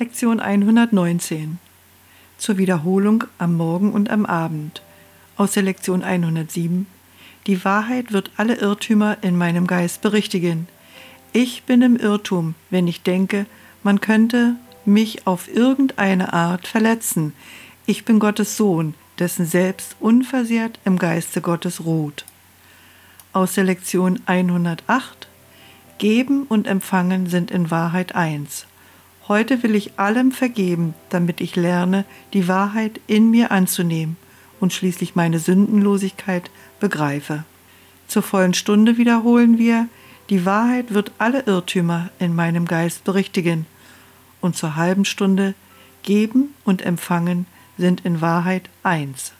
Lektion 119 zur Wiederholung am Morgen und am Abend aus der Lektion 107 Die Wahrheit wird alle Irrtümer in meinem Geist berichtigen. Ich bin im Irrtum, wenn ich denke, man könnte mich auf irgendeine Art verletzen. Ich bin Gottes Sohn, dessen Selbst unversehrt im Geiste Gottes ruht. Aus der Lektion 108 Geben und Empfangen sind in Wahrheit eins. Heute will ich allem vergeben, damit ich lerne, die Wahrheit in mir anzunehmen und schließlich meine Sündenlosigkeit begreife. Zur vollen Stunde wiederholen wir, die Wahrheit wird alle Irrtümer in meinem Geist berichtigen. Und zur halben Stunde, geben und empfangen sind in Wahrheit eins.